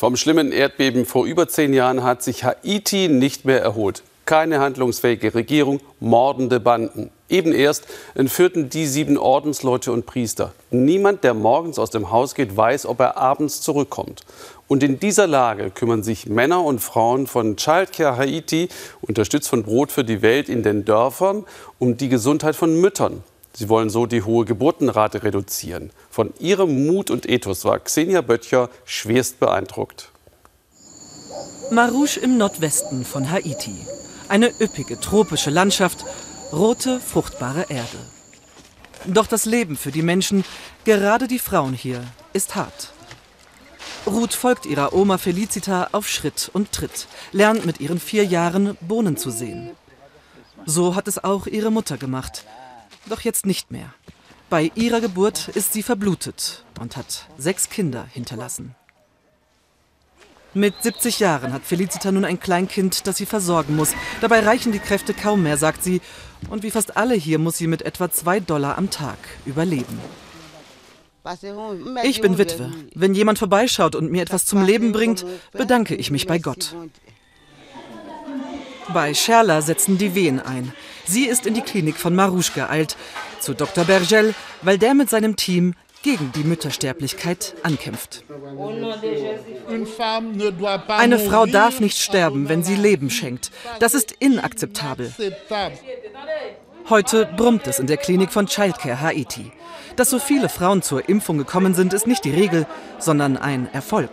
Vom schlimmen Erdbeben vor über zehn Jahren hat sich Haiti nicht mehr erholt. Keine handlungsfähige Regierung, mordende Banden. Eben erst entführten die sieben Ordensleute und Priester. Niemand, der morgens aus dem Haus geht, weiß, ob er abends zurückkommt. Und in dieser Lage kümmern sich Männer und Frauen von Childcare Haiti, unterstützt von Brot für die Welt in den Dörfern, um die Gesundheit von Müttern. Sie wollen so die hohe Geburtenrate reduzieren. Von ihrem Mut und Ethos war Xenia Böttcher schwerst beeindruckt. Marouche im Nordwesten von Haiti. Eine üppige tropische Landschaft, rote, fruchtbare Erde. Doch das Leben für die Menschen, gerade die Frauen hier, ist hart. Ruth folgt ihrer Oma Felicita auf Schritt und Tritt, lernt mit ihren vier Jahren Bohnen zu sehen. So hat es auch ihre Mutter gemacht doch jetzt nicht mehr. Bei ihrer Geburt ist sie verblutet und hat sechs Kinder hinterlassen. Mit 70 Jahren hat Felicita nun ein Kleinkind, das sie versorgen muss. Dabei reichen die Kräfte kaum mehr, sagt sie. Und wie fast alle hier muss sie mit etwa zwei Dollar am Tag überleben. Ich bin Witwe. Wenn jemand vorbeischaut und mir etwas zum Leben bringt, bedanke ich mich bei Gott. Bei Scherla setzen die Wehen ein. Sie ist in die Klinik von Marouche geeilt, zu Dr. Bergel, weil der mit seinem Team gegen die Müttersterblichkeit ankämpft. Eine Frau darf nicht sterben, wenn sie Leben schenkt. Das ist inakzeptabel. Heute brummt es in der Klinik von Childcare Haiti. Dass so viele Frauen zur Impfung gekommen sind, ist nicht die Regel, sondern ein Erfolg.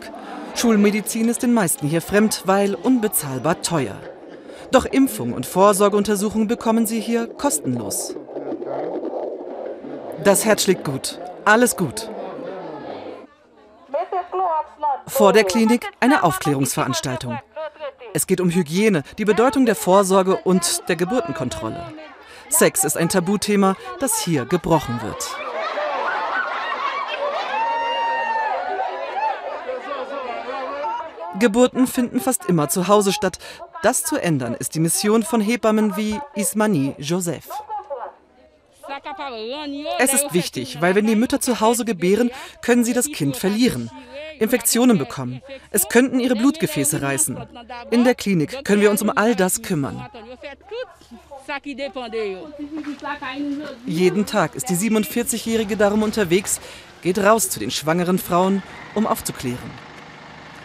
Schulmedizin ist den meisten hier fremd, weil unbezahlbar teuer. Doch Impfung und Vorsorgeuntersuchung bekommen sie hier kostenlos. Das Herz schlägt gut. Alles gut. Vor der Klinik eine Aufklärungsveranstaltung. Es geht um Hygiene, die Bedeutung der Vorsorge und der Geburtenkontrolle. Sex ist ein Tabuthema, das hier gebrochen wird. Geburten finden fast immer zu Hause statt. Das zu ändern ist die Mission von Hebammen wie Ismani Joseph. Es ist wichtig, weil wenn die Mütter zu Hause gebären, können sie das Kind verlieren, Infektionen bekommen. Es könnten ihre Blutgefäße reißen. In der Klinik können wir uns um all das kümmern. Jeden Tag ist die 47-Jährige darum unterwegs, geht raus zu den schwangeren Frauen, um aufzuklären.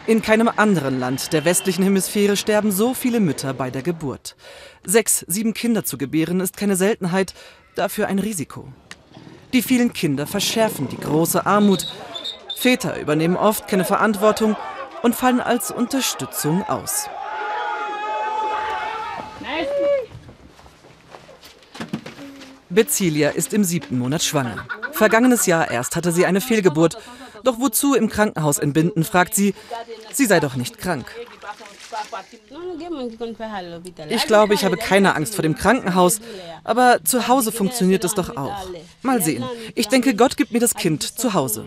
In keinem anderen Land der westlichen Hemisphäre sterben so viele Mütter bei der Geburt. Sechs, sieben Kinder zu gebären ist keine Seltenheit, dafür ein Risiko. Die vielen Kinder verschärfen die große Armut. Väter übernehmen oft keine Verantwortung und fallen als Unterstützung aus. Bezilia ist im siebten Monat schwanger. Vergangenes Jahr erst hatte sie eine Fehlgeburt doch wozu im Krankenhaus entbinden, fragt sie. Sie sei doch nicht krank. Ich glaube, ich habe keine Angst vor dem Krankenhaus, aber zu Hause funktioniert es doch auch. Mal sehen. Ich denke, Gott gibt mir das Kind zu Hause.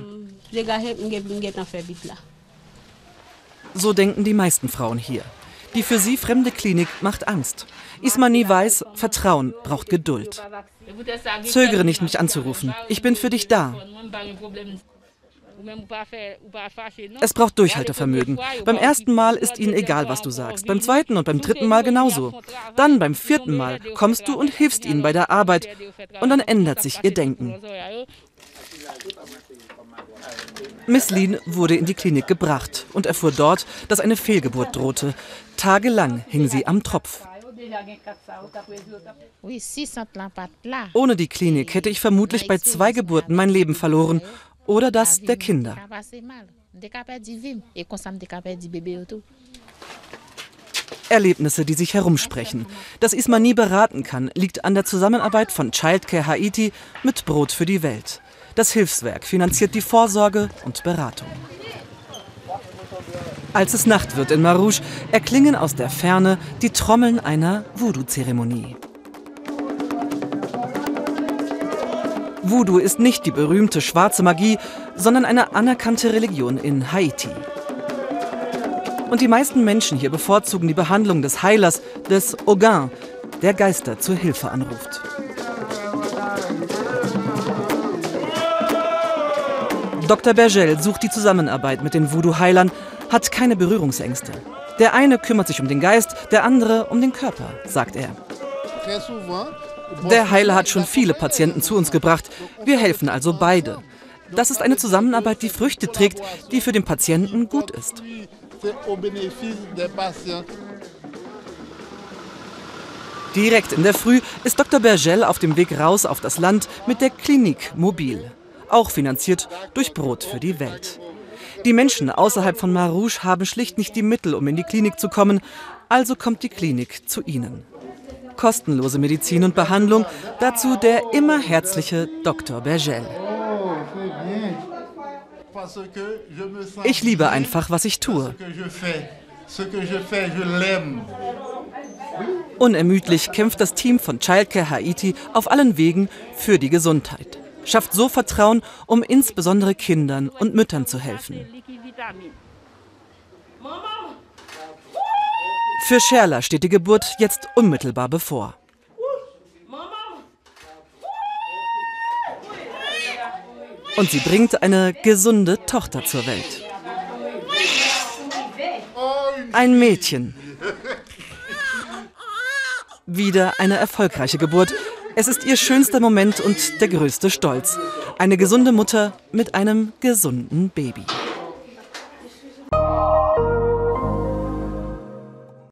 So denken die meisten Frauen hier. Die für sie fremde Klinik macht Angst. Ismani weiß, Vertrauen braucht Geduld. Zögere nicht, mich anzurufen. Ich bin für dich da. Es braucht Durchhaltevermögen. Beim ersten Mal ist ihnen egal, was du sagst. Beim zweiten und beim dritten Mal genauso. Dann beim vierten Mal kommst du und hilfst ihnen bei der Arbeit. Und dann ändert sich ihr Denken. Miss Lean wurde in die Klinik gebracht und erfuhr dort, dass eine Fehlgeburt drohte. Tagelang hing sie am Tropf. Ohne die Klinik hätte ich vermutlich bei zwei Geburten mein Leben verloren oder das der Kinder. Erlebnisse, die sich herumsprechen. Dass Isma nie beraten kann, liegt an der Zusammenarbeit von Childcare Haiti mit Brot für die Welt. Das Hilfswerk finanziert die Vorsorge und Beratung. Als es Nacht wird in Marouche, erklingen aus der Ferne die Trommeln einer Voodoo-Zeremonie. Voodoo ist nicht die berühmte schwarze Magie, sondern eine anerkannte Religion in Haiti. Und die meisten Menschen hier bevorzugen die Behandlung des Heilers, des Ogin, der Geister zur Hilfe anruft. Dr. Bergel sucht die Zusammenarbeit mit den Voodoo-Heilern, hat keine Berührungsängste. Der eine kümmert sich um den Geist, der andere um den Körper, sagt er. Der Heiler hat schon viele Patienten zu uns gebracht. Wir helfen also beide. Das ist eine Zusammenarbeit, die Früchte trägt, die für den Patienten gut ist. Direkt in der Früh ist Dr. Bergel auf dem Weg raus auf das Land mit der Klinik Mobil, auch finanziert durch Brot für die Welt. Die Menschen außerhalb von Marouche haben schlicht nicht die Mittel, um in die Klinik zu kommen, also kommt die Klinik zu ihnen. Kostenlose Medizin und Behandlung, dazu der immer herzliche Dr. Bergel. Ich liebe einfach, was ich tue. Unermüdlich kämpft das Team von Childcare Haiti auf allen Wegen für die Gesundheit. Schafft so Vertrauen, um insbesondere Kindern und Müttern zu helfen. Für Scherla steht die Geburt jetzt unmittelbar bevor. Und sie bringt eine gesunde Tochter zur Welt. Ein Mädchen. Wieder eine erfolgreiche Geburt. Es ist ihr schönster Moment und der größte Stolz. Eine gesunde Mutter mit einem gesunden Baby.